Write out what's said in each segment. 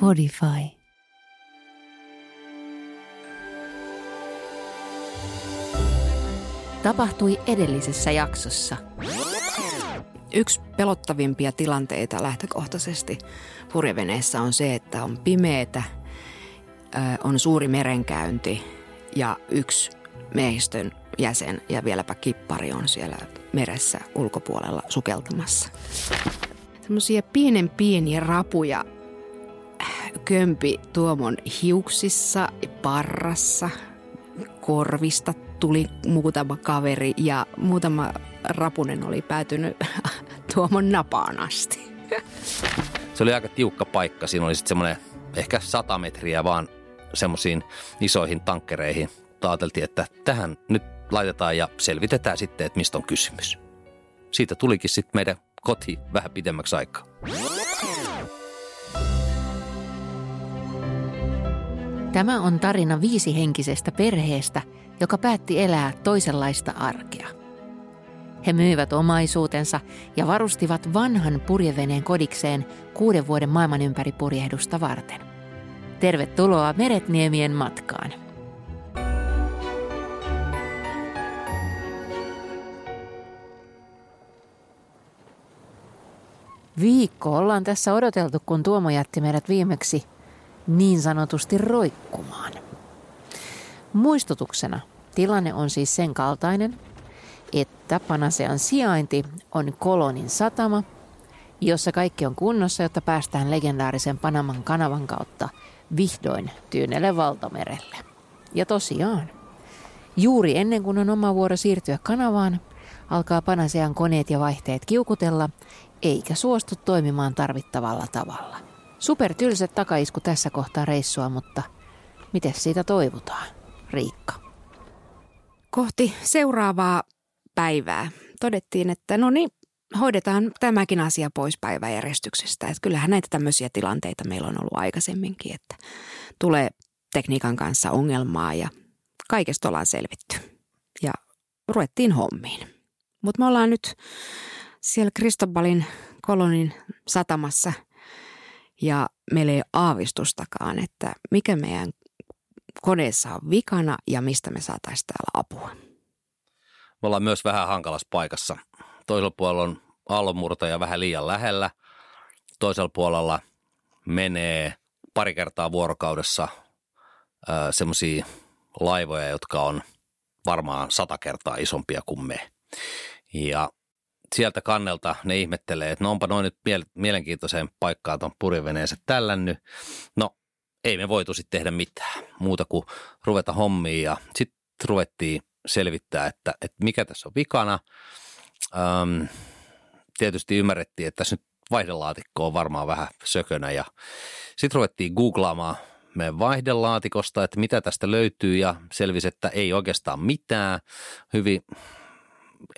Podify. Tapahtui edellisessä jaksossa. Yksi pelottavimpia tilanteita lähtökohtaisesti purjeveneessä on se, että on pimeätä, on suuri merenkäynti ja yksi miehistön jäsen ja vieläpä kippari on siellä meressä ulkopuolella sukeltamassa. Semmoisia pienen pieniä rapuja kömpi Tuomon hiuksissa, parrassa, korvista tuli muutama kaveri ja muutama rapunen oli päätynyt Tuomon napaan asti. Se oli aika tiukka paikka. Siinä oli sitten semmoinen ehkä sata metriä vaan semmoisiin isoihin tankkereihin. Taateltiin, että tähän nyt laitetaan ja selvitetään sitten, että mistä on kysymys. Siitä tulikin sitten meidän koti vähän pidemmäksi aikaa. Tämä on tarina viisihenkisestä perheestä, joka päätti elää toisenlaista arkea. He myivät omaisuutensa ja varustivat vanhan purjeveneen kodikseen kuuden vuoden maailman ympäri purjehdusta varten. Tervetuloa Meretniemien matkaan! Viikko ollaan tässä odoteltu, kun Tuomo jätti meidät viimeksi niin sanotusti roikkumaan. Muistutuksena tilanne on siis sen kaltainen, että Panasean sijainti on Kolonin satama, jossa kaikki on kunnossa, jotta päästään legendaarisen Panaman kanavan kautta vihdoin Tyynelle valtamerelle. Ja tosiaan, juuri ennen kuin on oma vuoro siirtyä kanavaan, alkaa Panasean koneet ja vaihteet kiukutella, eikä suostu toimimaan tarvittavalla tavalla. Supertylset takaisku tässä kohtaa reissua, mutta miten siitä toivotaan, Riikka? Kohti seuraavaa päivää todettiin, että no niin, hoidetaan tämäkin asia pois päiväjärjestyksestä. Että kyllähän näitä tämmöisiä tilanteita meillä on ollut aikaisemminkin, että tulee tekniikan kanssa ongelmaa ja kaikesta ollaan selvitty. Ja ruvettiin hommiin. Mutta me ollaan nyt siellä Kristobalin kolonin satamassa – ja meillä ei ole aavistustakaan, että mikä meidän koneessa on vikana ja mistä me saataisiin täällä apua. Me ollaan myös vähän hankalassa paikassa. Toisella puolella on aallonmurtaja vähän liian lähellä. Toisella puolella menee pari kertaa vuorokaudessa semmoisia laivoja, jotka on varmaan sata kertaa isompia kuin me. Ja sieltä kannelta ne ihmettelee, että no onpa noin nyt mielenkiintoiseen paikkaan tuon purjeveneensä tällännyt. No ei me voitu sitten tehdä mitään muuta kuin ruveta hommiin ja sitten ruvettiin selvittää, että, että mikä tässä on vikana. Öm, tietysti ymmärrettiin, että tässä nyt vaihdelaatikko on varmaan vähän sökönä ja sitten ruvettiin googlaamaan meidän vaihdelaatikosta, että mitä tästä löytyy ja selvisi, että ei oikeastaan mitään. Hyvin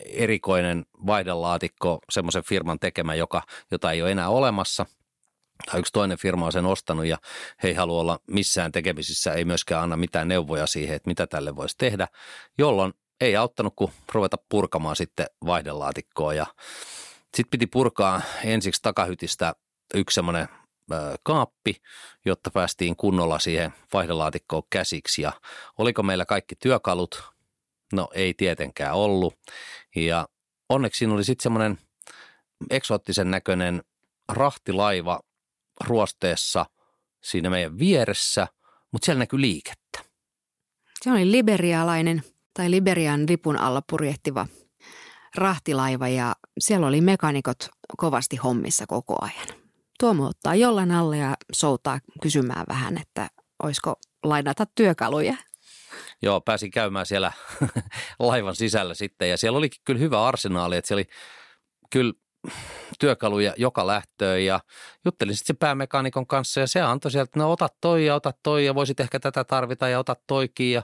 erikoinen vaihdelaatikko, semmoisen firman tekemä, joka, jota ei ole enää olemassa. Tai yksi toinen firma on sen ostanut ja he ei halua olla missään tekemisissä, ei myöskään anna mitään neuvoja siihen, että mitä tälle voisi tehdä, jolloin ei auttanut kuin ruveta purkamaan sitten vaihdelaatikkoa ja sitten piti purkaa ensiksi takahytistä yksi semmoinen kaappi, jotta päästiin kunnolla siihen vaihdelaatikkoon käsiksi. Ja oliko meillä kaikki työkalut, No ei tietenkään ollut. Ja onneksi siinä oli sitten semmoinen eksoottisen näköinen rahtilaiva ruosteessa siinä meidän vieressä, mutta siellä näkyy liikettä. Se oli liberialainen tai Liberian lipun alla purjehtiva rahtilaiva ja siellä oli mekanikot kovasti hommissa koko ajan. Tuomo ottaa jollain alle ja soutaa kysymään vähän, että olisiko lainata työkaluja Joo, pääsin käymään siellä laivan sisällä sitten. Ja siellä olikin kyllä hyvä arsenaali, että siellä oli kyllä työkaluja joka lähtöön. Ja juttelin sitten se päämekaanikon kanssa ja se antoi sieltä, että no ota toi ja ota toi ja voisit ehkä tätä tarvita ja ota toikin. Ja,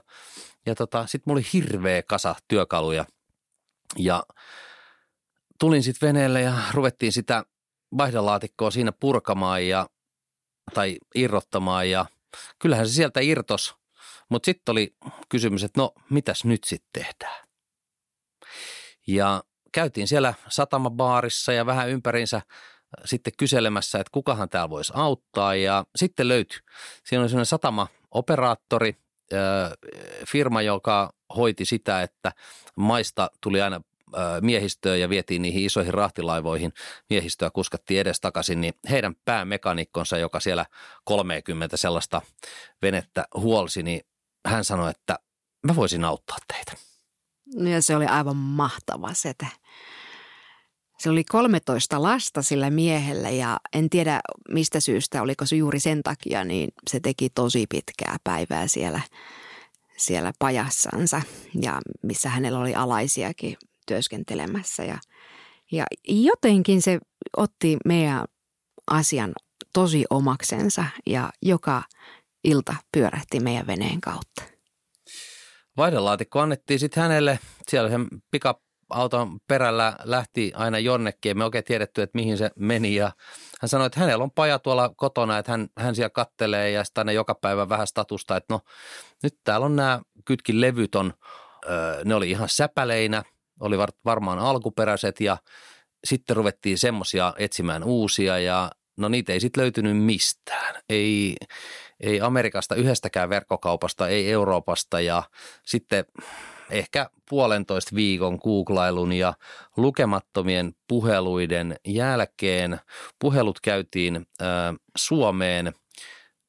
ja tota, sitten mulla oli hirveä kasa työkaluja. Ja tulin sitten veneelle ja ruvettiin sitä vaihdelaatikkoa siinä purkamaan ja, tai irrottamaan. Ja kyllähän se sieltä irtos mutta sitten oli kysymys, että no mitäs nyt sitten tehdään? Ja käytiin siellä satamabaarissa ja vähän ympärinsä sitten kyselemässä, että kukahan täällä voisi auttaa ja sitten löytyi. Siinä oli sellainen satamaoperaattori, firma, joka hoiti sitä, että maista tuli aina miehistöä ja vietiin niihin isoihin rahtilaivoihin, miehistöä kuskattiin edes takaisin, niin heidän päämekanikkonsa, joka siellä 30 sellaista venettä huolsi, niin hän sanoi, että mä voisin auttaa teitä. Ja se oli aivan mahtava setä. Se oli 13 lasta sillä miehellä ja en tiedä mistä syystä, oliko se juuri sen takia, niin se teki tosi pitkää päivää siellä, siellä pajassansa ja missä hänellä oli alaisiakin työskentelemässä. Ja, ja jotenkin se otti meidän asian tosi omaksensa ja joka ilta pyörähti meidän veneen kautta. Vaihdelaatikko annettiin sitten hänelle. Siellä hän pika auton perällä lähti aina jonnekin. Me oikein tiedetty, että mihin se meni ja hän sanoi, että hänellä on paja tuolla kotona, että hän, hän siellä kattelee ja sitten joka päivä vähän statusta, että no nyt täällä on nämä kytkin levyt on, öö, ne oli ihan säpäleinä, oli varmaan alkuperäiset ja sitten ruvettiin semmoisia etsimään uusia ja no niitä ei sitten löytynyt mistään. Ei, ei Amerikasta yhdestäkään verkkokaupasta, ei Euroopasta ja sitten ehkä puolentoista viikon googlailun ja lukemattomien puheluiden jälkeen puhelut käytiin äh, Suomeen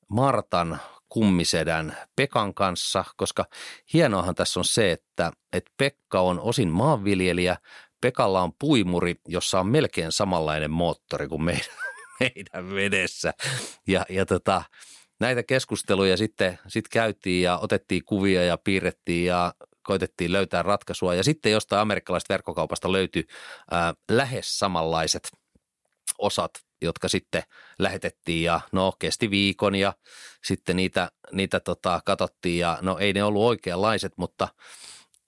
Martan kummisedän Pekan kanssa, koska hienoahan tässä on se, että, että Pekka on osin maanviljelijä, Pekalla on puimuri, jossa on melkein samanlainen moottori kuin meidän, meidän vedessä. Ja, ja tota, näitä keskusteluja sitten sit käytiin ja otettiin kuvia ja piirrettiin ja koitettiin löytää ratkaisua. Ja sitten jostain amerikkalaisesta verkkokaupasta löytyi ää, lähes samanlaiset osat, jotka sitten lähetettiin ja no kesti viikon ja sitten niitä, niitä tota, katsottiin ja no ei ne ollut oikeanlaiset, mutta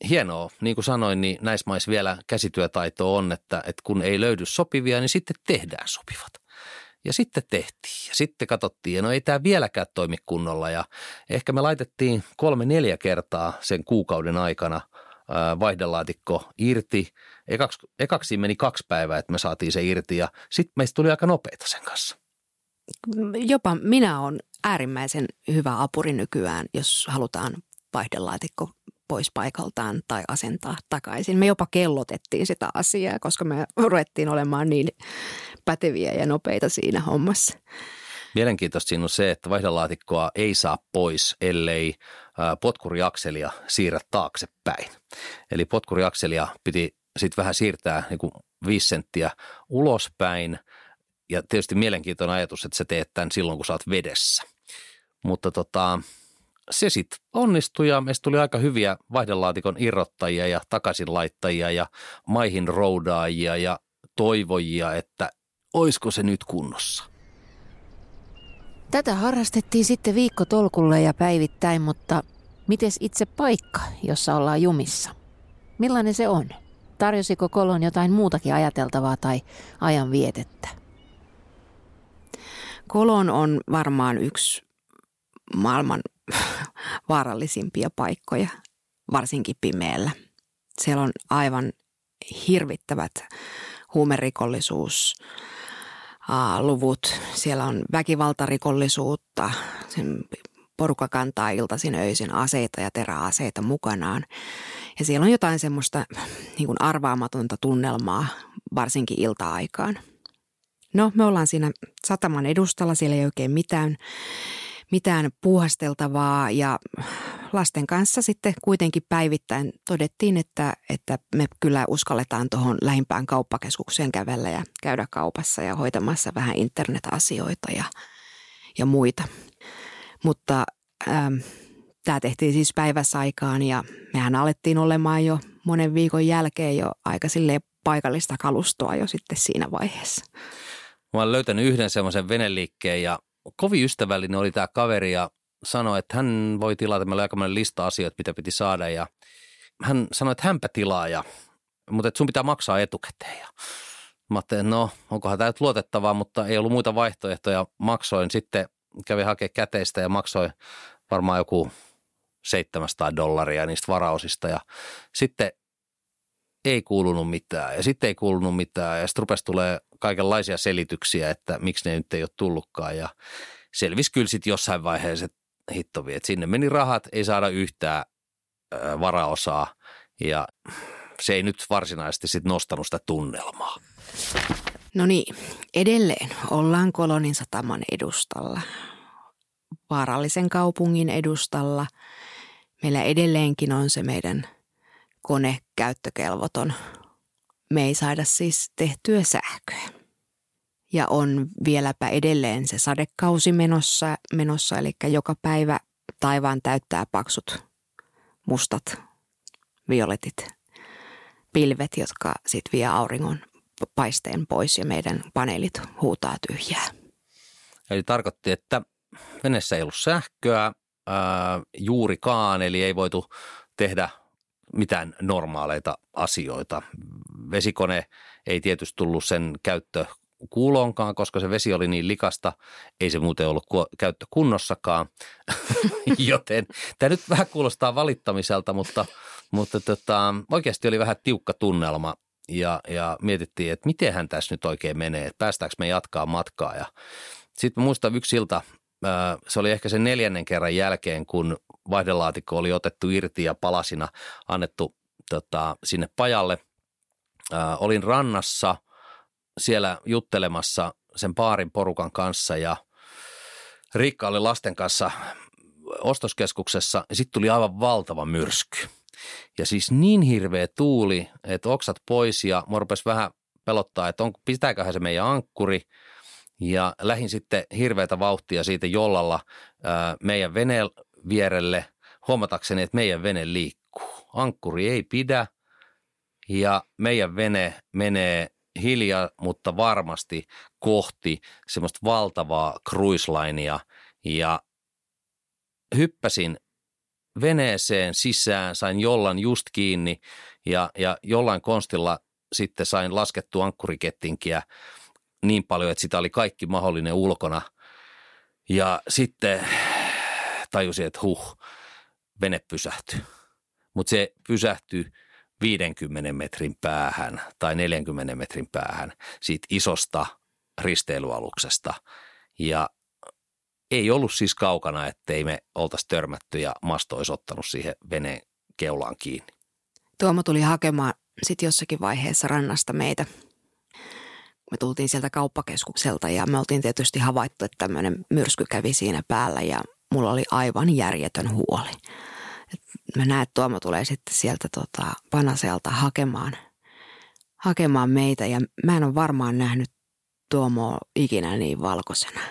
hienoa, niin kuin sanoin, niin näissä maissa vielä käsityötaito on, että, että kun ei löydy sopivia, niin sitten tehdään sopivat. Ja sitten tehtiin ja sitten katsottiin, ja no ei tämä vieläkään toimi kunnolla ja ehkä me laitettiin kolme neljä kertaa sen kuukauden aikana vaihdelaatikko irti. Ekaksi, ekaksi meni kaksi päivää, että me saatiin se irti ja sitten meistä tuli aika nopeita sen kanssa. Jopa minä olen äärimmäisen hyvä apuri nykyään, jos halutaan vaihdelaatikko pois paikaltaan tai asentaa takaisin. Me jopa kellotettiin sitä asiaa, koska me ruvettiin olemaan niin päteviä ja nopeita siinä hommassa. Mielenkiintoista siinä on se, että vaihdelaatikkoa ei saa pois, ellei potkuriakselia siirrä taaksepäin. Eli potkuriakselia piti sitten vähän siirtää niin kuin viisi senttiä ulospäin. Ja tietysti mielenkiintoinen ajatus, että sä teet tämän silloin, kun sä oot vedessä. Mutta tota, se sitten onnistui ja meistä tuli aika hyviä vaihdelaatikon irrottajia ja takaisinlaittajia ja maihin roudaajia ja toivojia, että oisko se nyt kunnossa. Tätä harrastettiin sitten viikko tolkulle ja päivittäin, mutta mites itse paikka, jossa ollaan jumissa? Millainen se on? Tarjosiko kolon jotain muutakin ajateltavaa tai ajan vietettä? Kolon on varmaan yksi maailman vaarallisimpia paikkoja, varsinkin pimeällä. Siellä on aivan hirvittävät huumerikollisuus, luvut. Siellä on väkivaltarikollisuutta, sen porukka kantaa iltaisin öisin aseita ja teräaseita mukanaan. Ja siellä on jotain semmoista niin kuin arvaamatonta tunnelmaa, varsinkin ilta-aikaan. No, me ollaan siinä sataman edustalla, siellä ei oikein mitään mitään puuhasteltavaa ja lasten kanssa sitten kuitenkin päivittäin todettiin, että, että me kyllä uskalletaan tuohon lähimpään kauppakeskukseen kävellä ja käydä kaupassa ja hoitamassa vähän internetasioita ja, ja muita. Mutta ähm, tämä tehtiin siis päivässä aikaan ja mehän alettiin olemaan jo monen viikon jälkeen jo aika paikallista kalustoa jo sitten siinä vaiheessa. Mä olen löytänyt yhden semmoisen veneliikkeen ja kovin ystävällinen oli tämä kaveri ja sanoi, että hän voi tilata. Meillä oli lista asioita, mitä piti saada ja hän sanoi, että hänpä tilaa, ja, mutta että sun pitää maksaa etukäteen. Ja mä ajattelin, no onkohan tämä nyt luotettavaa, mutta ei ollut muita vaihtoehtoja. Maksoin sitten, kävin hakemaan käteistä ja maksoin varmaan joku 700 dollaria niistä varaosista ja sitten ei kuulunut mitään ja sitten ei kuulunut mitään ja sitten rupesi tulee kaikenlaisia selityksiä, että miksi ne nyt ei ole tullutkaan ja selvisi kyllä sitten jossain vaiheessa, että hittovi, että sinne meni rahat, ei saada yhtään varaosaa ja se ei nyt varsinaisesti sitten nostanut sitä tunnelmaa. No niin, edelleen ollaan Kolonin sataman edustalla, vaarallisen kaupungin edustalla. Meillä edelleenkin on se meidän kone käyttökelvoton. Me ei saada siis tehtyä sähköä. Ja on vieläpä edelleen se sadekausi menossa, menossa eli joka päivä taivaan täyttää paksut mustat violetit pilvet, jotka sitten vie auringon paisteen pois ja meidän paneelit huutaa tyhjää. Eli tarkoitti, että veneessä ei ollut sähköä ää, juurikaan, eli ei voitu tehdä mitään normaaleita asioita. Vesikone ei tietysti tullut sen käyttö kuulonkaan, koska se vesi oli niin likasta, ei se muuten ollut käyttö kunnossakaan. Joten tämä nyt vähän kuulostaa valittamiselta, mutta, mutta tota, oikeasti oli vähän tiukka tunnelma ja, ja mietittiin, että miten tässä nyt oikein menee, että päästäänkö me jatkaa matkaa. Ja sitten muistan yksi ilta, se oli ehkä sen neljännen kerran jälkeen, kun vaihdelaatikko oli otettu irti ja palasina annettu tota, sinne pajalle. olin rannassa siellä juttelemassa sen paarin porukan kanssa ja Riikka oli lasten kanssa ostoskeskuksessa ja sitten tuli aivan valtava myrsky – ja siis niin hirveä tuuli, että oksat pois ja mua vähän pelottaa, että on, pitääköhän se meidän ankkuri. Ja lähin sitten hirveätä vauhtia siitä jollalla ää, meidän veneen vierelle huomatakseni, että meidän vene liikkuu. Ankkuri ei pidä ja meidän vene menee hiljaa, mutta varmasti kohti semmoista valtavaa cruise linea ja hyppäsin veneeseen sisään, sain jollan just kiinni ja, ja jollain konstilla sitten sain laskettu ankkurikettinkiä niin paljon, että sitä oli kaikki mahdollinen ulkona. Ja sitten tajusin, että huh, vene pysähtyi. Mutta se pysähtyi 50 metrin päähän tai 40 metrin päähän siitä isosta risteilyaluksesta. Ja ei ollut siis kaukana, ettei me oltaisi törmätty ja masto olisi ottanut siihen veneen keulaan kiinni. Tuomo tuli hakemaan sitten jossakin vaiheessa rannasta meitä. Me tultiin sieltä kauppakeskukselta ja me oltiin tietysti havaittu, että tämmöinen myrsky kävi siinä päällä ja mulla oli aivan järjetön huoli. Et mä näen, että Tuomo tulee sitten sieltä tota Panaselta hakemaan, hakemaan meitä ja mä en ole varmaan nähnyt Tuomoa ikinä niin valkoisena.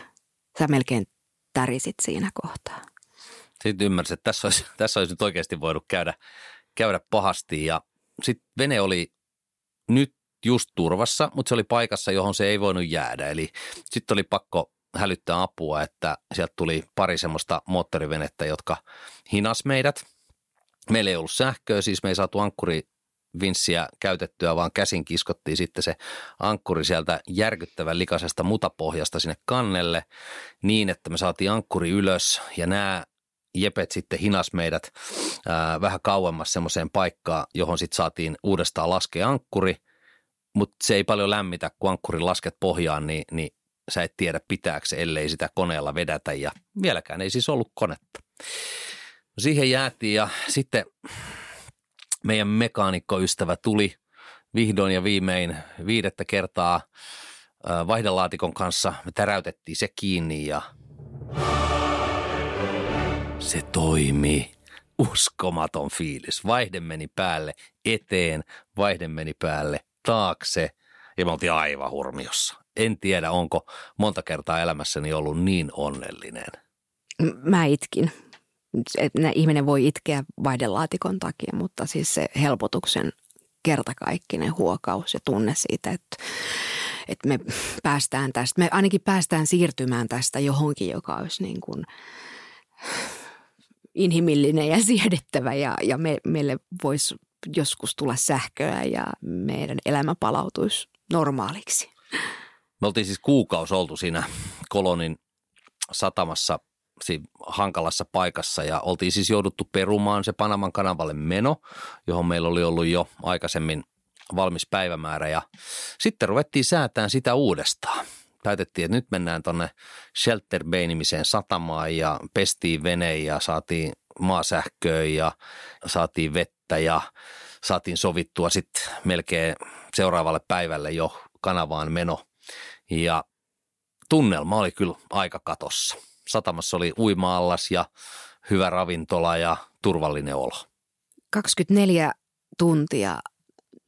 Sä melkein tärisit siinä kohtaa. Sitten ymmärsin, että tässä olisi, tässä olisi nyt oikeasti voinut käydä, käydä pahasti ja sitten vene oli nyt just turvassa, mutta se oli paikassa, johon se ei voinut jäädä. Eli sitten oli pakko hälyttää apua, että sieltä tuli pari semmoista moottorivenettä, jotka hinas meidät. Meillä ei ollut sähköä, siis me ei saatu ankkuri vinssiä käytettyä, vaan käsin kiskottiin sitten se ankkuri sieltä järkyttävän likaisesta mutapohjasta sinne kannelle niin, että me saatiin ankkuri ylös ja nämä jepet sitten hinas meidät ää, vähän kauemmas semmoiseen paikkaan, johon sitten saatiin uudestaan laskea ankkuri, mutta se ei paljon lämmitä, kun ankkurin lasket pohjaan, niin, niin sä et tiedä pitääkö ellei sitä koneella vedätä ja vieläkään ei siis ollut konetta. Siihen jäätiin ja sitten meidän mekaanikkoystävä tuli vihdoin ja viimein viidettä kertaa vaihdelaatikon kanssa. Me täräytettiin se kiinni ja se toimi. Uskomaton fiilis. Vaihde meni päälle eteen, vaihde meni päälle taakse ja me oltiin aivan hurmiossa. En tiedä, onko monta kertaa elämässäni ollut niin onnellinen. Mä itkin ihminen voi itkeä vaihdelaatikon takia, mutta siis se helpotuksen kertakaikkinen huokaus ja tunne siitä, että, että me päästään tästä, me ainakin päästään siirtymään tästä johonkin, joka olisi niin kuin inhimillinen ja siedettävä ja, ja me, meille voisi joskus tulla sähköä ja meidän elämä palautuisi normaaliksi. Me oltiin siis kuukausi oltu siinä kolonin satamassa – hankalassa paikassa ja oltiin siis jouduttu perumaan se Panaman kanavalle meno, johon meillä oli ollut jo aikaisemmin valmis päivämäärä ja sitten ruvettiin säätään sitä uudestaan. Päätettiin, että nyt mennään tuonne Shelter Bay-nimiseen satamaan ja pestiin vene ja saatiin maasähköä ja saatiin vettä ja saatiin sovittua sitten melkein seuraavalle päivälle jo kanavaan meno. Ja tunnelma oli kyllä aika katossa. Satamassa oli uima-allas ja hyvä ravintola ja turvallinen olo. 24 tuntia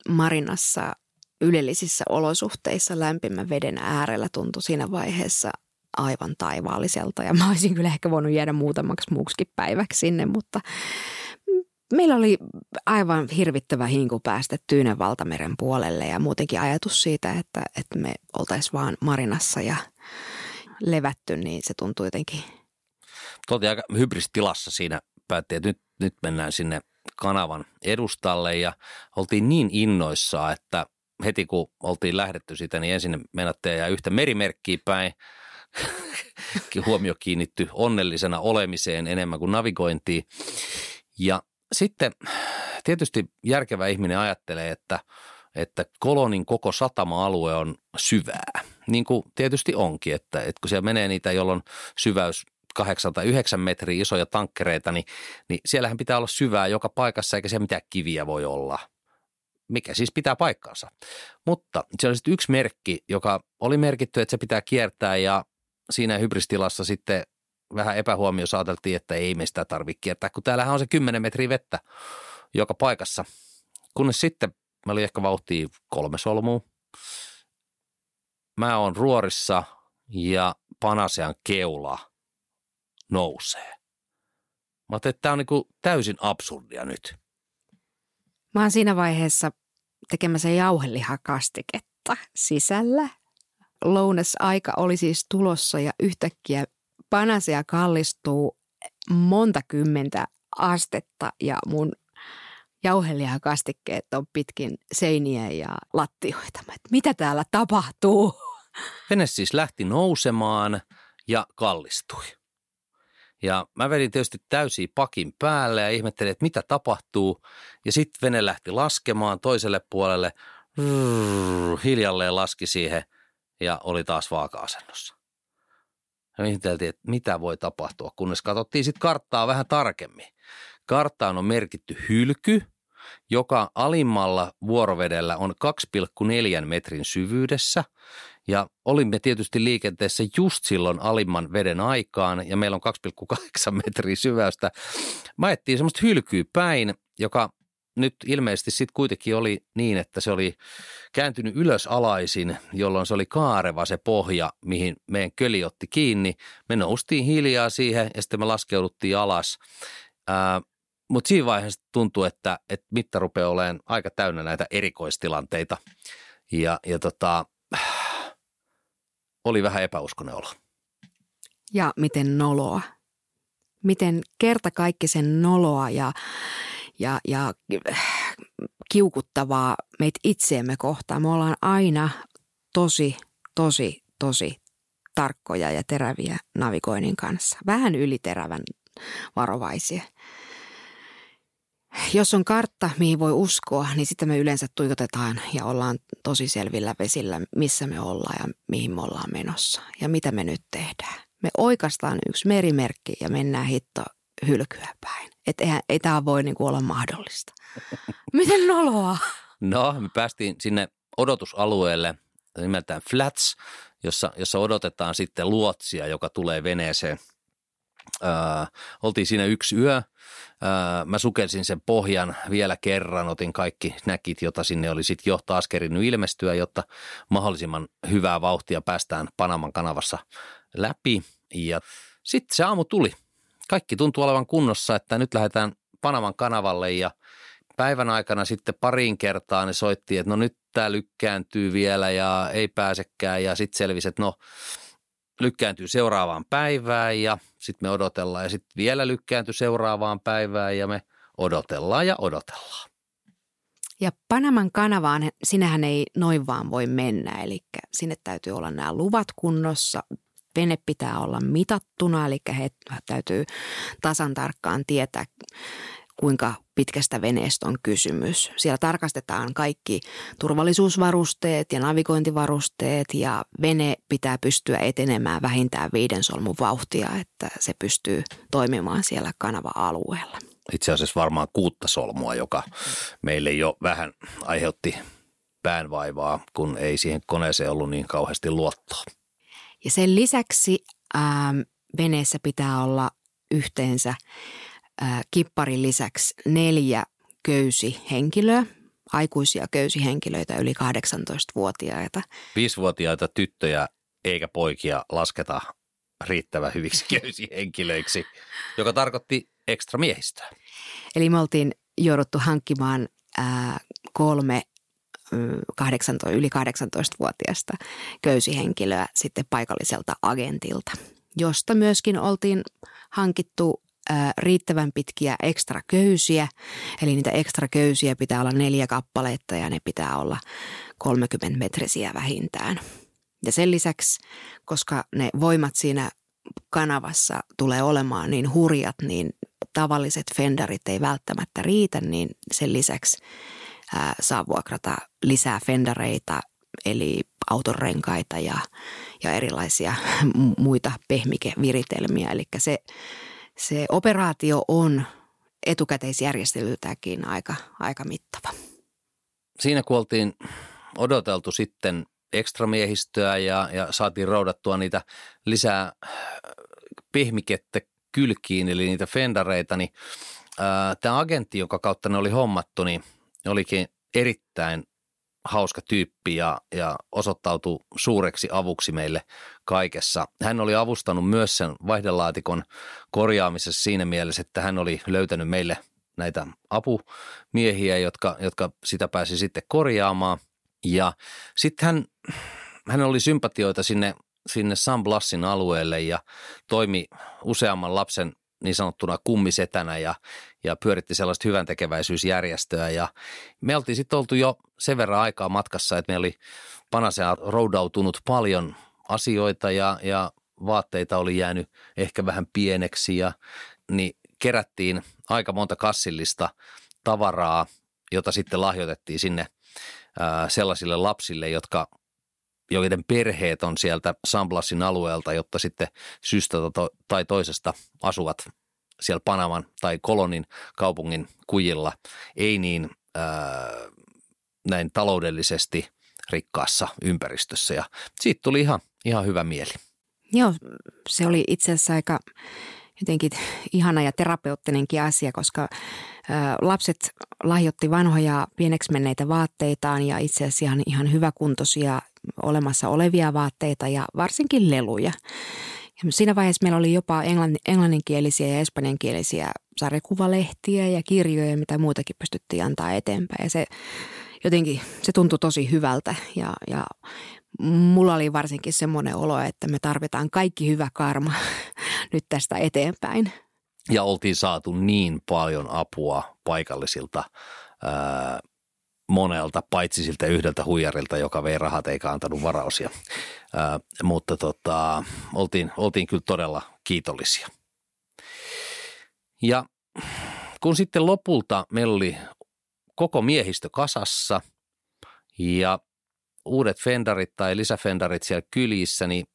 marinassa ylellisissä olosuhteissa lämpimän veden äärellä tuntui siinä vaiheessa aivan taivaalliselta ja mä olisin kyllä ehkä voinut jäädä muutamaksi muuksikin päiväksi sinne, mutta meillä oli aivan hirvittävä hinku päästä Tyynen valtameren puolelle ja muutenkin ajatus siitä, että, että me oltaisiin vaan marinassa ja levätty, niin se tuntui jotenkin. Tuoltiin aika hybristilassa siinä päätti, että nyt, nyt mennään sinne kanavan edustalle ja oltiin niin innoissa, että heti kun oltiin lähdetty siitä, niin ensin menattiin ja yhtä merimerkkiä päin – huomio kiinnitty onnellisena olemiseen enemmän kuin navigointiin. Ja sitten tietysti järkevä ihminen ajattelee, että, että kolonin koko satama-alue on syvää. Niin kuin tietysti onkin, että, että kun siellä menee niitä, jolloin syväys 8 tai 9 metriä isoja tankkereita, niin, niin siellähän pitää olla syvää joka paikassa, eikä siellä mitään kiviä voi olla – mikä siis pitää paikkansa. Mutta se oli sitten yksi merkki, joka oli merkitty, että se pitää kiertää ja siinä hybristilassa sitten vähän epähuomio saateltiin, että ei me sitä tarvitse kiertää, kun täällähän on se 10 metriä vettä joka paikassa. Kunnes sitten mä olin ehkä vauhtia kolme solmua. Mä oon ruorissa ja Panasean keula nousee. Mä ajattelin, että tämä on niin täysin absurdia nyt. Mä oon siinä vaiheessa tekemässä jauhelihakastiketta sisällä lounasaika oli siis tulossa ja yhtäkkiä panasea kallistuu monta kymmentä astetta ja mun jauhelihakastikkeet on pitkin seiniä ja lattioita. Mitä täällä tapahtuu? Vene siis lähti nousemaan ja kallistui. Ja mä vedin tietysti täysin pakin päälle ja ihmettelin, että mitä tapahtuu. Ja sitten vene lähti laskemaan toiselle puolelle. Rrr, hiljalleen laski siihen ja oli taas vaaka-asennossa. Ja ihmeteltiin, että mitä voi tapahtua, kunnes katsottiin sitten karttaa vähän tarkemmin. Karttaan on merkitty hylky, joka alimmalla vuorovedellä on 2,4 metrin syvyydessä. Ja olimme tietysti liikenteessä just silloin alimman veden aikaan ja meillä on 2,8 metriä syväystä. Mä ettiin semmoista hylkyä päin, joka nyt ilmeisesti sitten kuitenkin oli niin, että se oli kääntynyt ylös alaisin, jolloin se oli kaareva se pohja, mihin meidän köli otti kiinni. Me noustiin hiljaa siihen ja sitten me laskeuduttiin alas. Mutta siinä vaiheessa tuntui, että, että mitta rupeaa olemaan aika täynnä näitä erikoistilanteita. Ja, ja tota, oli vähän epäuskonen olo. Ja miten noloa? Miten kerta kaikki sen noloa ja ja, ja kiukuttavaa meitä itseemme kohtaan. Me ollaan aina tosi, tosi, tosi tarkkoja ja teräviä navigoinnin kanssa. Vähän yliterävän varovaisia. Jos on kartta, mihin voi uskoa, niin sitten me yleensä tuikotetaan ja ollaan tosi selvillä vesillä, missä me ollaan ja mihin me ollaan menossa ja mitä me nyt tehdään. Me oikastaan yksi merimerkki ja mennään hitto hylkyä päin. Että eihän, ei tämä voi niinku olla mahdollista. Miten noloa? No, me päästiin sinne odotusalueelle nimeltään Flats, jossa, jossa odotetaan sitten luotsia, joka tulee veneeseen. Öö, oltiin siinä yksi yö. Öö, mä sukelsin sen pohjan vielä kerran, otin kaikki näkit, jota sinne oli sitten jo taas kerinyt ilmestyä, jotta mahdollisimman hyvää vauhtia päästään Panaman kanavassa läpi. Ja sitten se aamu tuli – kaikki tuntuu olevan kunnossa, että nyt lähdetään Panaman kanavalle ja päivän aikana sitten pariin kertaan ne soitti, että no nyt tämä lykkääntyy vielä ja ei pääsekään ja sitten selvisi, että no lykkääntyy seuraavaan päivään ja sitten me odotellaan ja sitten vielä lykkääntyy seuraavaan päivään ja me odotellaan ja odotellaan. Ja Panaman kanavaan sinähän ei noin vaan voi mennä, eli sinne täytyy olla nämä luvat kunnossa, vene pitää olla mitattuna, eli he täytyy tasan tarkkaan tietää, kuinka pitkästä veneestä on kysymys. Siellä tarkastetaan kaikki turvallisuusvarusteet ja navigointivarusteet ja vene pitää pystyä etenemään vähintään viiden solmun vauhtia, että se pystyy toimimaan siellä kanava-alueella. Itse asiassa varmaan kuutta solmua, joka meille jo vähän aiheutti päänvaivaa, kun ei siihen koneeseen ollut niin kauheasti luottoa. Ja sen lisäksi ähm, veneessä pitää olla yhteensä kipparin lisäksi neljä köysihenkilöä, aikuisia köysihenkilöitä yli 18-vuotiaita. Viisivuotiaita tyttöjä eikä poikia lasketa riittävän hyviksi köysihenkilöiksi, joka tarkoitti ekstra miehistöä. Eli me oltiin jouduttu hankkimaan ää, kolme 18, yli 18-vuotiaasta köysihenkilöä sitten paikalliselta agentilta, josta myöskin oltiin hankittu riittävän pitkiä ekstra köysiä. Eli niitä ekstra köysiä pitää olla neljä kappaletta ja ne pitää olla 30 metrisiä vähintään. Ja sen lisäksi, koska ne voimat siinä kanavassa tulee olemaan niin hurjat, niin tavalliset fendarit ei välttämättä riitä, niin sen lisäksi ää, saa vuokrata lisää fendareita, eli autonrenkaita ja, ja erilaisia muita pehmikeviritelmiä. Eli se, se operaatio on etukäteisjärjestelyltäkin aika, aika mittava. Siinä kun oltiin odoteltu sitten ekstramiehistöä ja, ja saatiin roudattua niitä lisää pehmikettä kylkiin, eli niitä fendareita, niin tämä agentti, jonka kautta ne oli hommattu, niin olikin erittäin hauska tyyppi ja, ja osoittautui suureksi avuksi meille kaikessa. Hän oli avustanut myös sen vaihdelaatikon korjaamisessa siinä mielessä, että hän oli löytänyt meille näitä apumiehiä, jotka, jotka sitä pääsi sitten korjaamaan. Ja sitten hän, hän oli sympatioita sinne, sinne San Blassin alueelle ja toimi useamman lapsen niin sanottuna kummisetänä ja, ja pyöritti sellaista hyvän. Ja me oltiin sitten oltu jo sen verran aikaa matkassa, että me oli Panasea roudautunut paljon asioita ja, ja vaatteita oli jäänyt ehkä vähän pieneksi ja niin kerättiin aika monta kassillista tavaraa, jota sitten lahjoitettiin sinne sellaisille lapsille, jotka joiden perheet on sieltä Samblassin alueelta, jotta sitten syystä tai toisesta asuvat siellä Panaman tai Kolonin kaupungin kujilla, ei niin ää, näin taloudellisesti rikkaassa ympäristössä ja siitä tuli ihan, ihan hyvä mieli. Joo, se oli itse asiassa aika jotenkin ihana ja terapeuttinenkin asia, koska lapset lahjoitti vanhoja pieneksi menneitä vaatteitaan ja itse asiassa ihan, ihan hyväkuntoisia olemassa olevia vaatteita ja varsinkin leluja. Ja siinä vaiheessa meillä oli jopa englanninkielisiä ja espanjankielisiä sarjakuvalehtiä ja kirjoja, mitä muutakin pystyttiin antaa eteenpäin. Ja se jotenkin, se tuntui tosi hyvältä ja, ja mulla oli varsinkin semmoinen olo, että me tarvitaan kaikki hyvä karma nyt tästä eteenpäin. Ja oltiin saatu niin paljon apua paikallisilta ää, monelta, paitsi siltä yhdeltä huijarilta, joka vei rahat eikä antanut varausia. Ää, mutta tota, oltiin, oltiin kyllä todella kiitollisia. Ja kun sitten lopulta meillä oli koko miehistö kasassa ja uudet fendarit tai lisäfendarit siellä kylissä, niin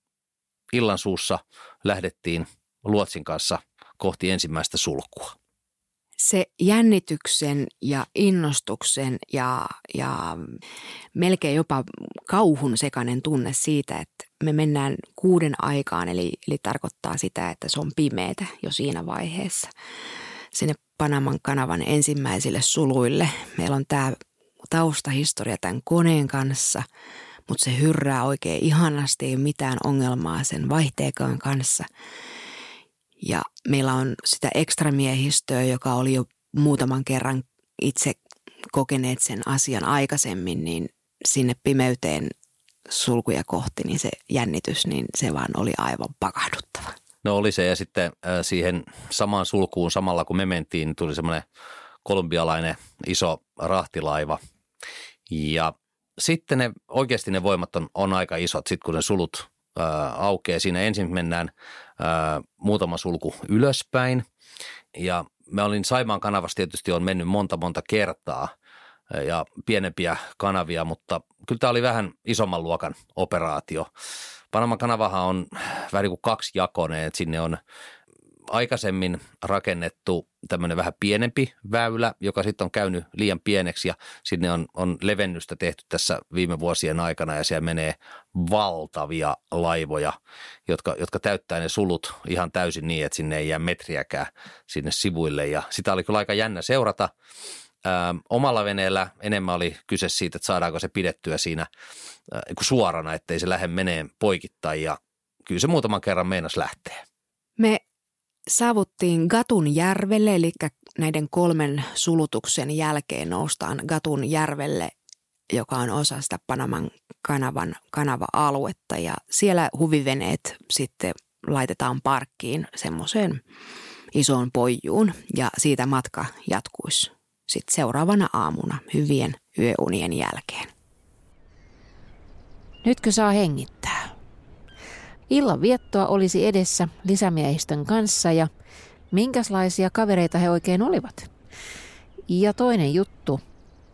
illan suussa lähdettiin luotsin kanssa kohti ensimmäistä sulkua se jännityksen ja innostuksen ja, ja melkein jopa kauhun sekainen tunne siitä, että me mennään kuuden aikaan, eli, eli tarkoittaa sitä, että se on pimeätä jo siinä vaiheessa. Sinne Panaman kanavan ensimmäisille suluille. Meillä on tämä taustahistoria tämän koneen kanssa, mutta se hyrrää oikein ihanasti, ei ole mitään ongelmaa sen vaihteekaan kanssa – ja meillä on sitä ekstramiehistöä, joka oli jo muutaman kerran itse kokeneet sen asian aikaisemmin, niin sinne pimeyteen sulkuja kohti, niin se jännitys, niin se vaan oli aivan pakahduttava. No oli se ja sitten äh, siihen samaan sulkuun samalla kun me mentiin, niin tuli semmoinen kolumbialainen iso rahtilaiva ja sitten ne, oikeasti ne voimat on, on aika isot, sitten kun ne sulut aukeaa. Siinä ensin mennään ää, muutama sulku ylöspäin ja mä olin Saimaan kanavassa tietysti on mennyt monta monta kertaa ja pienempiä kanavia, mutta kyllä tämä oli vähän isomman luokan operaatio. Panaman kanavahan on vähän niin kuin kaksijakoinen, että sinne on aikaisemmin rakennettu tämmöinen vähän pienempi väylä, joka sitten on käynyt liian pieneksi ja sinne on, on levennystä tehty tässä viime vuosien aikana ja siellä menee valtavia laivoja, jotka, jotka täyttää ne sulut ihan täysin niin, että sinne ei jää metriäkään sinne sivuille ja sitä oli kyllä aika jännä seurata. Ö, omalla veneellä enemmän oli kyse siitä, että saadaanko se pidettyä siinä ö, suorana, ettei se lähde meneen poikittain ja kyllä se muutaman kerran meinas lähtee. Me saavuttiin Gatun järvelle, eli näiden kolmen sulutuksen jälkeen noustaan Gatun järvelle, joka on osa sitä Panaman kanavan kanava-aluetta. Ja siellä huviveneet sitten laitetaan parkkiin semmoiseen isoon pojuun ja siitä matka jatkuisi sitten seuraavana aamuna hyvien yöunien jälkeen. Nytkö saa hengittää? Illan viettoa olisi edessä lisämiehistön kanssa ja minkälaisia kavereita he oikein olivat. Ja toinen juttu,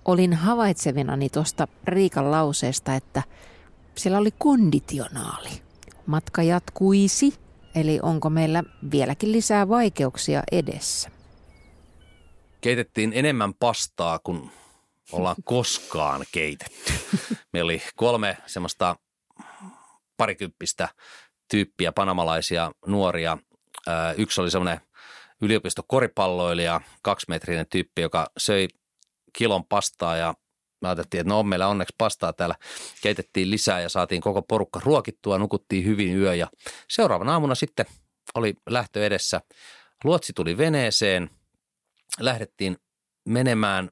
olin havaitsevinani tuosta Riikan lauseesta, että siellä oli konditionaali. Matka jatkuisi, eli onko meillä vieläkin lisää vaikeuksia edessä? Keitettiin enemmän pastaa kuin ollaan koskaan keitetty. Meillä oli kolme semmoista parikymppistä tyyppiä, panamalaisia nuoria. Yksi oli semmoinen yliopistokoripalloilija, kaksimetrinen tyyppi, joka söi kilon pastaa ja me ajateltiin, että no on meillä onneksi pastaa täällä. Keitettiin lisää ja saatiin koko porukka ruokittua, nukuttiin hyvin yö ja seuraavana aamuna sitten oli lähtö edessä. Luotsi tuli veneeseen, lähdettiin menemään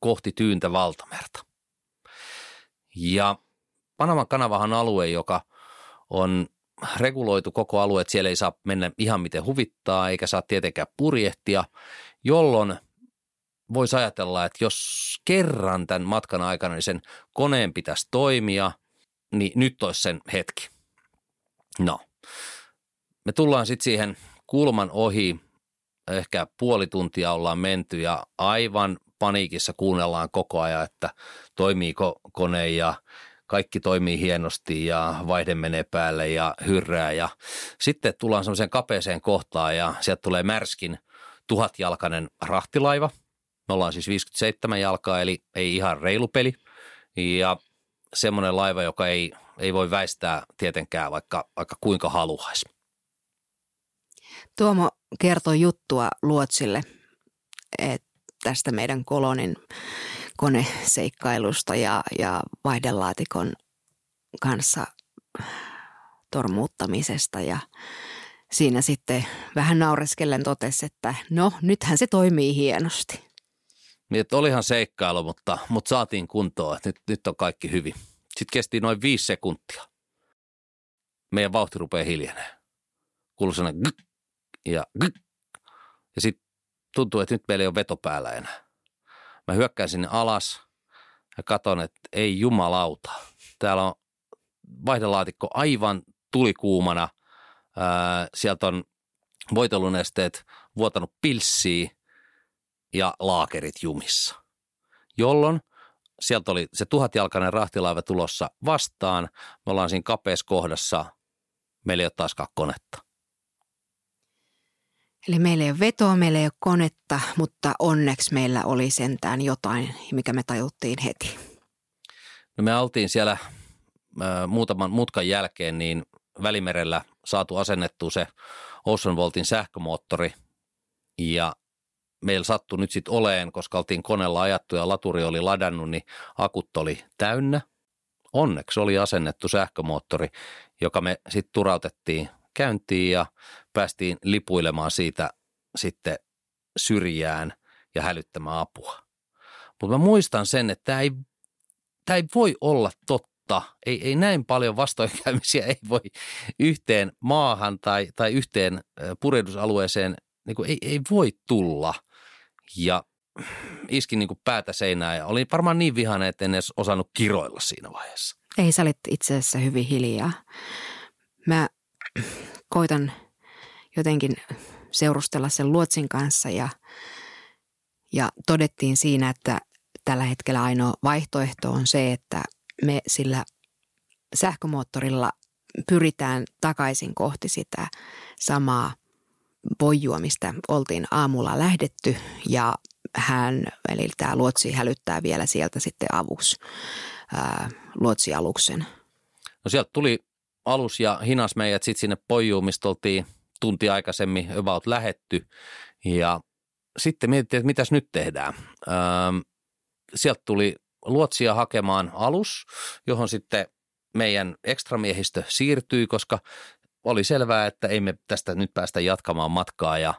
kohti tyyntä valtamerta. Ja Panaman kanavahan alue, joka on reguloitu koko alue, että siellä ei saa mennä ihan miten huvittaa eikä saa tietenkään purjehtia, jolloin voisi ajatella, että jos kerran tämän matkan aikana niin sen koneen pitäisi toimia, niin nyt olisi sen hetki. No, me tullaan sitten siihen kulman ohi, ehkä puoli tuntia ollaan menty ja aivan paniikissa kuunnellaan koko ajan, että toimiiko kone ja kaikki toimii hienosti ja vaihde menee päälle ja hyrrää ja sitten tullaan semmoiseen kapeeseen kohtaan ja sieltä tulee märskin tuhatjalkainen rahtilaiva. Me ollaan siis 57 jalkaa eli ei ihan reilu peli ja semmoinen laiva, joka ei, ei voi väistää tietenkään vaikka, vaikka kuinka haluaisi. Tuomo kertoi juttua Luotsille että tästä meidän kolonin koneseikkailusta ja, ja vaihdelaatikon kanssa tormuuttamisesta ja siinä sitten vähän naureskellen totesi, että no nythän se toimii hienosti. Niin, että olihan seikkailu, mutta, mutta saatiin kuntoon, että nyt, nyt on kaikki hyvin. Sitten kesti noin viisi sekuntia. Meidän vauhti rupeaa hiljenee. Kuuluu sellainen ja. Ja sitten tuntuu, että nyt meillä ei ole veto päällä enää. Mä hyökkään sinne alas ja katon, että ei jumalauta. Täällä on vaihdelaatikko aivan tulikuumana. Sieltä on voitelunesteet vuotanut pilssiä ja laakerit jumissa. Jolloin sieltä oli se tuhatjalkainen rahtilaiva tulossa vastaan. Me ollaan siinä kapeassa kohdassa. Meillä ei ole taaskaan konetta. Eli meillä ei ole vetoa, meillä ei ole konetta, mutta onneksi meillä oli sentään jotain, mikä me tajuttiin heti. No me oltiin siellä äh, muutaman mutkan jälkeen niin Välimerellä saatu asennettu se Ocean Voltin sähkömoottori ja meillä sattui nyt sitten oleen, koska oltiin koneella ajattu ja laturi oli ladannut, niin akut oli täynnä. Onneksi oli asennettu sähkömoottori, joka me sitten turautettiin käyntiin ja päästiin lipuilemaan siitä sitten syrjään ja hälyttämään apua. Mutta mä muistan sen, että tämä ei, tämä ei voi olla totta. Ei, ei näin paljon vastoinkäymisiä ei voi yhteen maahan tai, tai yhteen purjehdusalueeseen, niin kuin ei, ei voi tulla. Ja iskin niin kuin päätä seinään ja olin varmaan niin vihainen, että en edes osannut kiroilla siinä vaiheessa. Ei, sä olit itse asiassa hyvin hiljaa. Mä koitan jotenkin seurustella sen luotsin kanssa ja, ja todettiin siinä, että tällä hetkellä ainoa vaihtoehto on se, että me sillä sähkömoottorilla pyritään takaisin kohti sitä samaa pojua, mistä oltiin aamulla lähdetty ja hän, eli tämä luotsi hälyttää vielä sieltä sitten avus, ää, luotsialuksen. No sieltä tuli alus ja hinas meidät sitten sinne pojuun, mistä oltiin tunti aikaisemmin about lähetty ja sitten mietittiin, että mitäs nyt tehdään. Öö, sieltä tuli luotsia hakemaan alus, johon sitten meidän ekstramiehistö siirtyi, koska oli selvää, että ei me tästä nyt päästä jatkamaan matkaa ja,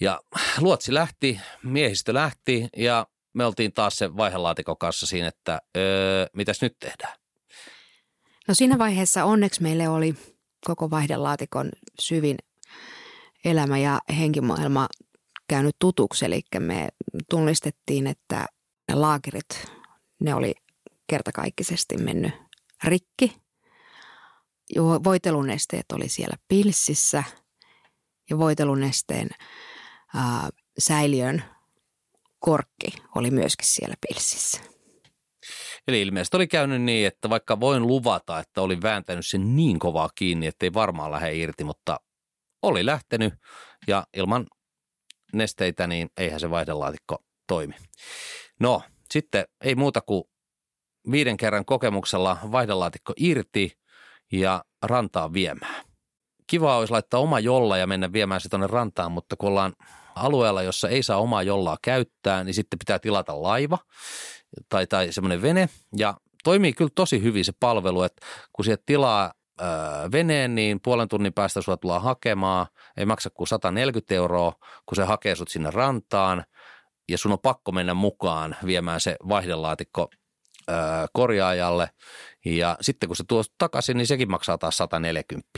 ja luotsi lähti, miehistö lähti ja me oltiin taas se vaihelaatikon kanssa siinä, että öö, mitäs nyt tehdään. No siinä vaiheessa onneksi meille oli koko vaihdelaatikon syvin elämä ja henkimaailma käynyt tutuksi, eli me tunnistettiin, että ne laakerit, ne oli kertakaikkisesti mennyt rikki. Voitelunesteet oli siellä pilssissä ja voitelunesteen ää, säiliön korkki oli myöskin siellä pilssissä. Eli ilmeisesti oli käynyt niin, että vaikka voin luvata, että olin vääntänyt sen niin kovaa kiinni, että ei varmaan lähde irti, mutta oli lähtenyt ja ilman nesteitä, niin eihän se vaihdelaatikko toimi. No, sitten ei muuta kuin viiden kerran kokemuksella vaihdelaatikko irti ja rantaa viemään. Kiva olisi laittaa oma jolla ja mennä viemään se tuonne rantaan, mutta kun ollaan alueella, jossa ei saa omaa jollaa käyttää, niin sitten pitää tilata laiva tai, tai semmoinen vene. Ja toimii kyllä tosi hyvin se palvelu, että kun sieltä tilaa öö, veneen, niin puolen tunnin päästä sulla tullaan hakemaan. Ei maksa kuin 140 euroa, kun se hakee sut sinne rantaan ja sun on pakko mennä mukaan viemään se vaihdelaatikko öö, korjaajalle. Ja sitten kun se tuo takaisin, niin sekin maksaa taas 140.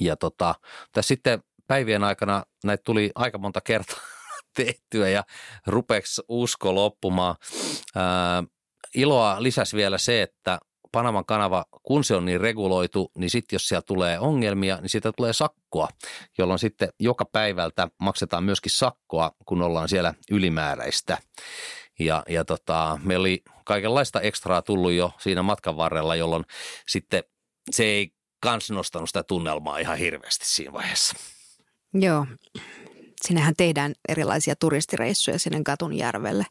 Ja tota, tässä sitten päivien aikana näitä tuli aika monta kertaa tehtyä ja rupeeksi usko loppumaan. Ää, iloa lisäsi vielä se, että Panaman kanava, kun se on niin reguloitu, niin sitten jos siellä tulee ongelmia, niin siitä tulee sakkoa, jolloin sitten joka päivältä maksetaan myöskin sakkoa, kun ollaan siellä ylimääräistä. Ja, ja tota, me oli kaikenlaista ekstraa tullut jo siinä matkan varrella, jolloin sitten se ei kans nostanut sitä tunnelmaa ihan hirveästi siinä vaiheessa. Joo, sinnehän tehdään erilaisia turistireissuja sinne Katunjärvelle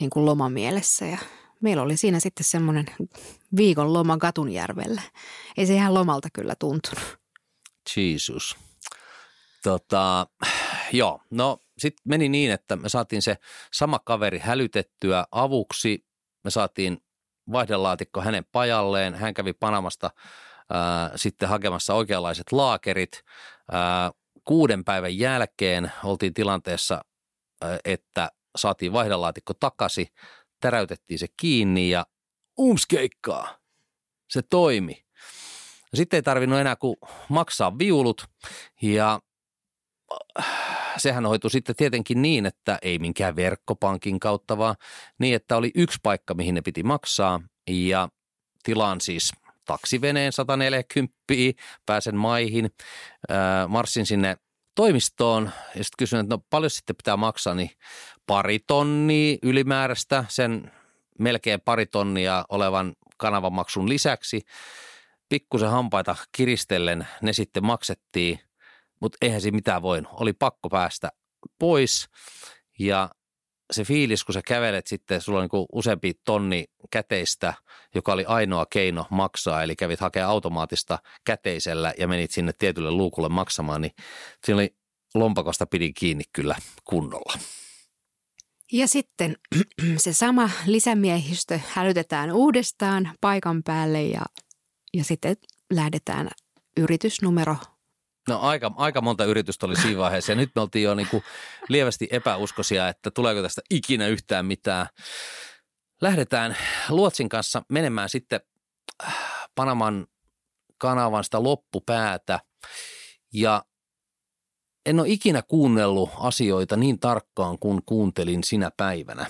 niin kuin lomamielessä ja meillä oli siinä sitten semmoinen viikon loma Katunjärvellä. Ei se ihan lomalta kyllä tuntunut. Jesus. Tota, joo, no sitten meni niin, että me saatiin se sama kaveri hälytettyä avuksi. Me saatiin vaihdelaatikko hänen pajalleen. Hän kävi Panamasta ää, sitten hakemassa oikeanlaiset laakerit. Ää, kuuden päivän jälkeen oltiin tilanteessa, että saatiin vaihdelaatikko takaisin, täräytettiin se kiinni ja umskeikkaa, se toimi. Sitten ei tarvinnut enää kuin maksaa viulut ja sehän hoitui sitten tietenkin niin, että ei minkään verkkopankin kautta, vaan niin, että oli yksi paikka, mihin ne piti maksaa ja tilaan siis taksiveneen 140, pääsen maihin, marssin sinne toimistoon ja sitten kysyin, että no paljon sitten pitää maksaa, niin pari tonnia ylimääräistä sen melkein pari tonnia olevan kanavamaksun lisäksi. Pikkusen hampaita kiristellen ne sitten maksettiin, mutta eihän siinä mitään voinut. Oli pakko päästä pois ja se fiilis, kun sä kävelet sitten, sulla on niin useampi tonni käteistä, joka oli ainoa keino maksaa, eli kävit hakemaan automaattista käteisellä ja menit sinne tietylle luukulle maksamaan, niin siinä oli lompakosta pidin kiinni kyllä kunnolla. Ja sitten se sama lisämiehistö hälytetään uudestaan paikan päälle ja, ja sitten lähdetään yritysnumero No aika, aika monta yritystä oli siinä vaiheessa ja nyt me oltiin jo niin kuin lievästi epäuskoisia, että tuleeko tästä ikinä yhtään mitään. Lähdetään Luotsin kanssa menemään sitten äh, Panaman kanavan sitä loppupäätä ja en ole ikinä kuunnellut asioita niin tarkkaan kuin kuuntelin sinä päivänä.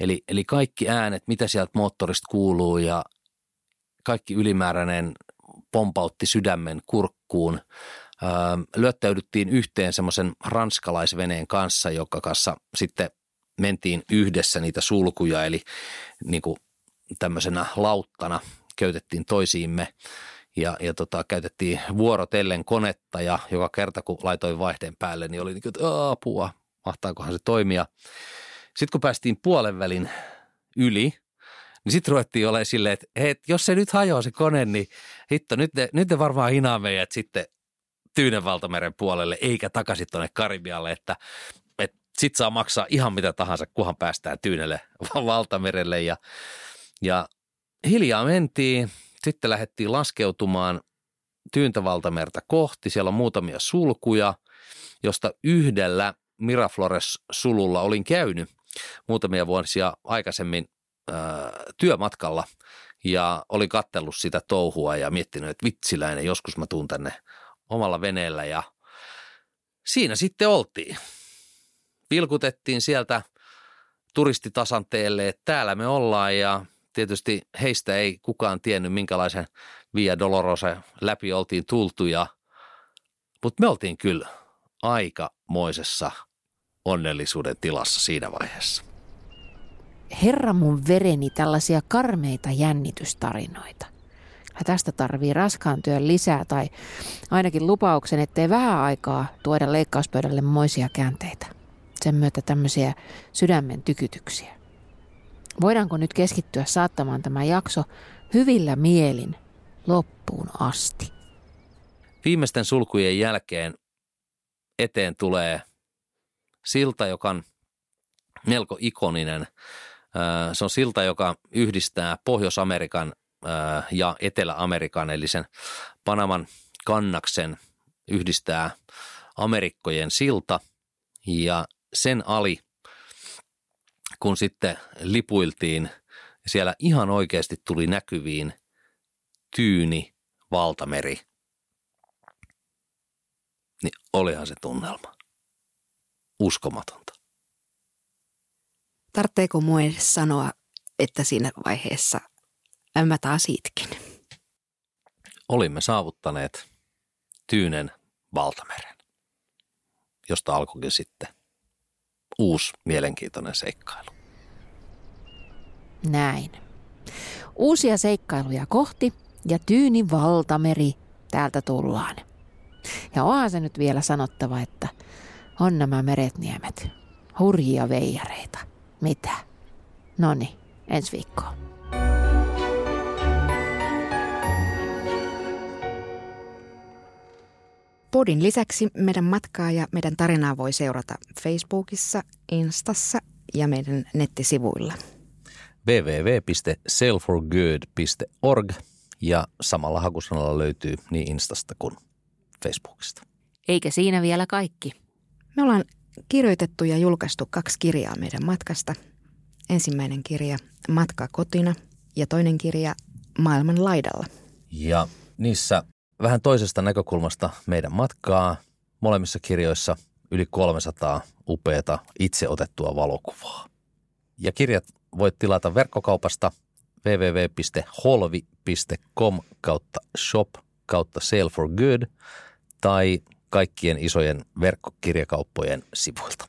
Eli, eli kaikki äänet, mitä sieltä moottorista kuuluu ja kaikki ylimääräinen pompautti sydämen kurkkuun. Lyöttäydyttiin yhteen semmoisen ranskalaisveneen kanssa, joka kanssa sitten mentiin yhdessä niitä sulkuja, eli niin kuin tämmöisenä lauttana köytettiin toisiimme ja, ja tota, käytettiin vuorotellen konetta ja joka kerta kun laitoin vaihteen päälle, niin oli niin kuin, että apua, mahtaakohan se toimia. Sitten kun päästiin puolen välin yli, niin sitten ruvettiin olemaan silleen, että hei, jos se nyt hajoaa se kone, niin hitto, nyt ne, nyt ne varmaan hinaa meidät sitten Tyynen valtameren puolelle, eikä takaisin tuonne Karibialle, että, että sit saa maksaa ihan mitä tahansa, kunhan päästään Tyynelle valtamerelle. Ja, ja hiljaa mentiin, sitten lähdettiin laskeutumaan Tyyntävaltamerta kohti. Siellä on muutamia sulkuja, josta yhdellä Miraflores-sululla olin käynyt muutamia vuosia aikaisemmin äh, työmatkalla ja olin kattellut sitä touhua ja miettinyt, että vitsiläinen, joskus mä tuun tänne omalla veneellä ja siinä sitten oltiin. Vilkutettiin sieltä turistitasanteelle, että täällä me ollaan ja tietysti heistä ei kukaan tiennyt, minkälaisen Via Dolorosa läpi oltiin tultu, ja, mutta me oltiin kyllä aikamoisessa onnellisuuden tilassa siinä vaiheessa. Herra mun vereni tällaisia karmeita jännitystarinoita. Tästä tarvii raskaan työn lisää tai ainakin lupauksen, ettei vähän aikaa tuoda leikkauspöydälle moisia käänteitä. Sen myötä tämmöisiä sydämen tykytyksiä. Voidaanko nyt keskittyä saattamaan tämä jakso hyvillä mielin loppuun asti? Viimeisten sulkujen jälkeen eteen tulee silta, joka on melko ikoninen. Se on silta, joka yhdistää Pohjois-Amerikan ja Etelä-Amerikan, eli sen Panaman kannaksen yhdistää Amerikkojen silta ja sen ali – kun sitten lipuiltiin, siellä ihan oikeasti tuli näkyviin tyyni valtameri. Niin olihan se tunnelma. Uskomatonta. Tartteeko mua edes sanoa, että siinä vaiheessa mä taas itkin? Olimme saavuttaneet Tyynen valtameren, josta alkoikin sitten uusi mielenkiintoinen seikkailu. Näin. Uusia seikkailuja kohti ja tyyni valtameri täältä tullaan. Ja onhan se nyt vielä sanottava, että on nämä meretniemet hurjia veijareita. Mitä? Noni, ensi viikkoon. Podin lisäksi meidän matkaa ja meidän tarinaa voi seurata Facebookissa, Instassa ja meidän nettisivuilla. www.sailforgood.org ja samalla hakusanalla löytyy niin Instasta kuin Facebookista. Eikä siinä vielä kaikki. Me ollaan kirjoitettu ja julkaistu kaksi kirjaa meidän matkasta. Ensimmäinen kirja Matka kotina ja toinen kirja Maailman laidalla. Ja niissä vähän toisesta näkökulmasta meidän matkaa. Molemmissa kirjoissa yli 300 upeata itse otettua valokuvaa. Ja kirjat voit tilata verkkokaupasta www.holvi.com kautta shop kautta sale for good tai kaikkien isojen verkkokirjakauppojen sivuilta.